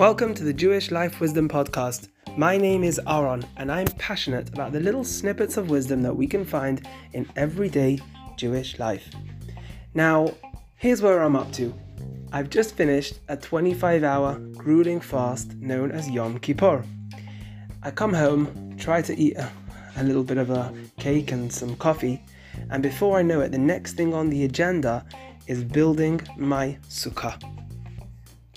Welcome to the Jewish Life Wisdom Podcast. My name is Aaron, and I'm passionate about the little snippets of wisdom that we can find in everyday Jewish life. Now, here's where I'm up to. I've just finished a 25 hour grueling fast known as Yom Kippur. I come home, try to eat a, a little bit of a cake and some coffee, and before I know it, the next thing on the agenda is building my sukkah.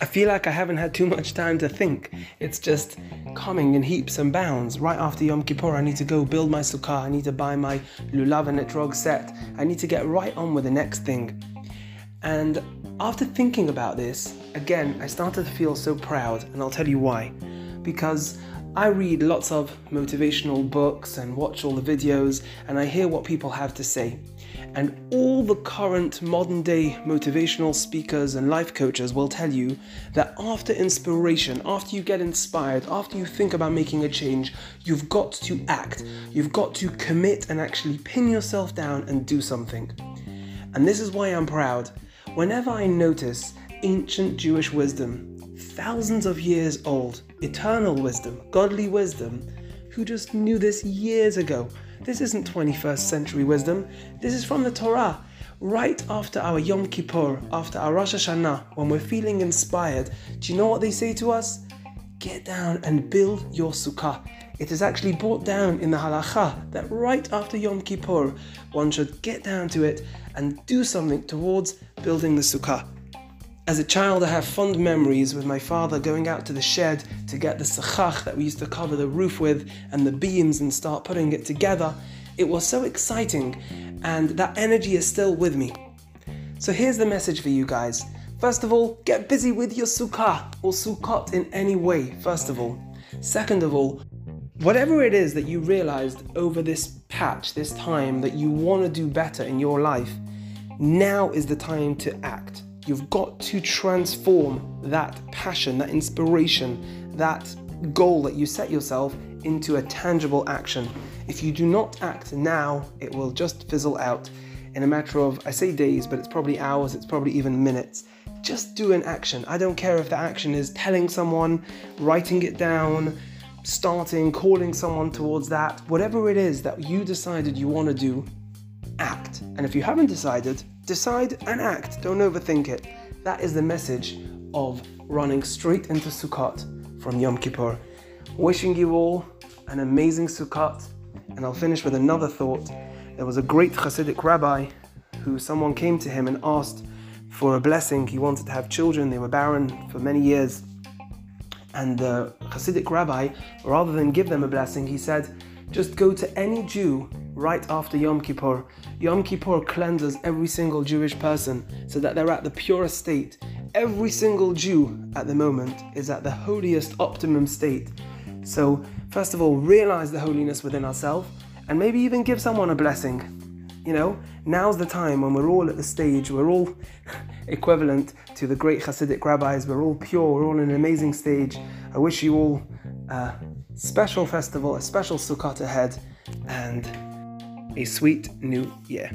I feel like I haven't had too much time to think. It's just coming in heaps and bounds. Right after Yom Kippur, I need to go build my sukkah. I need to buy my lulav and etrog set. I need to get right on with the next thing. And after thinking about this, again, I started to feel so proud, and I'll tell you why. Because I read lots of motivational books and watch all the videos, and I hear what people have to say. And all the current modern day motivational speakers and life coaches will tell you that after inspiration, after you get inspired, after you think about making a change, you've got to act. You've got to commit and actually pin yourself down and do something. And this is why I'm proud. Whenever I notice ancient Jewish wisdom, thousands of years old, eternal wisdom, godly wisdom, who just knew this years ago. This isn't 21st century wisdom, this is from the Torah. Right after our Yom Kippur, after our Rosh Hashanah, when we're feeling inspired, do you know what they say to us? Get down and build your sukkah. It is actually brought down in the halacha that right after Yom Kippur, one should get down to it and do something towards building the sukkah. As a child, I have fond memories with my father going out to the shed to get the sachach that we used to cover the roof with and the beams and start putting it together. It was so exciting, and that energy is still with me. So here's the message for you guys. First of all, get busy with your sukkah or sukkot in any way, first of all. Second of all, whatever it is that you realized over this patch, this time, that you want to do better in your life, now is the time to act. You've got to transform that passion, that inspiration, that goal that you set yourself into a tangible action. If you do not act now, it will just fizzle out in a matter of, I say days, but it's probably hours, it's probably even minutes. Just do an action. I don't care if the action is telling someone, writing it down, starting, calling someone towards that. Whatever it is that you decided you want to do, act. And if you haven't decided, Decide and act, don't overthink it. That is the message of running straight into Sukkot from Yom Kippur. Wishing you all an amazing Sukkot, and I'll finish with another thought. There was a great Hasidic rabbi who someone came to him and asked for a blessing. He wanted to have children, they were barren for many years. And the Hasidic rabbi, rather than give them a blessing, he said, just go to any Jew right after Yom Kippur. Yom Kippur cleanses every single Jewish person so that they're at the purest state. Every single Jew at the moment is at the holiest optimum state. So, first of all, realize the holiness within ourselves and maybe even give someone a blessing. You know, now's the time when we're all at the stage, we're all equivalent to the great Hasidic rabbis, we're all pure, we're all in an amazing stage. I wish you all a special festival, a special Sukkot ahead, and a sweet new year.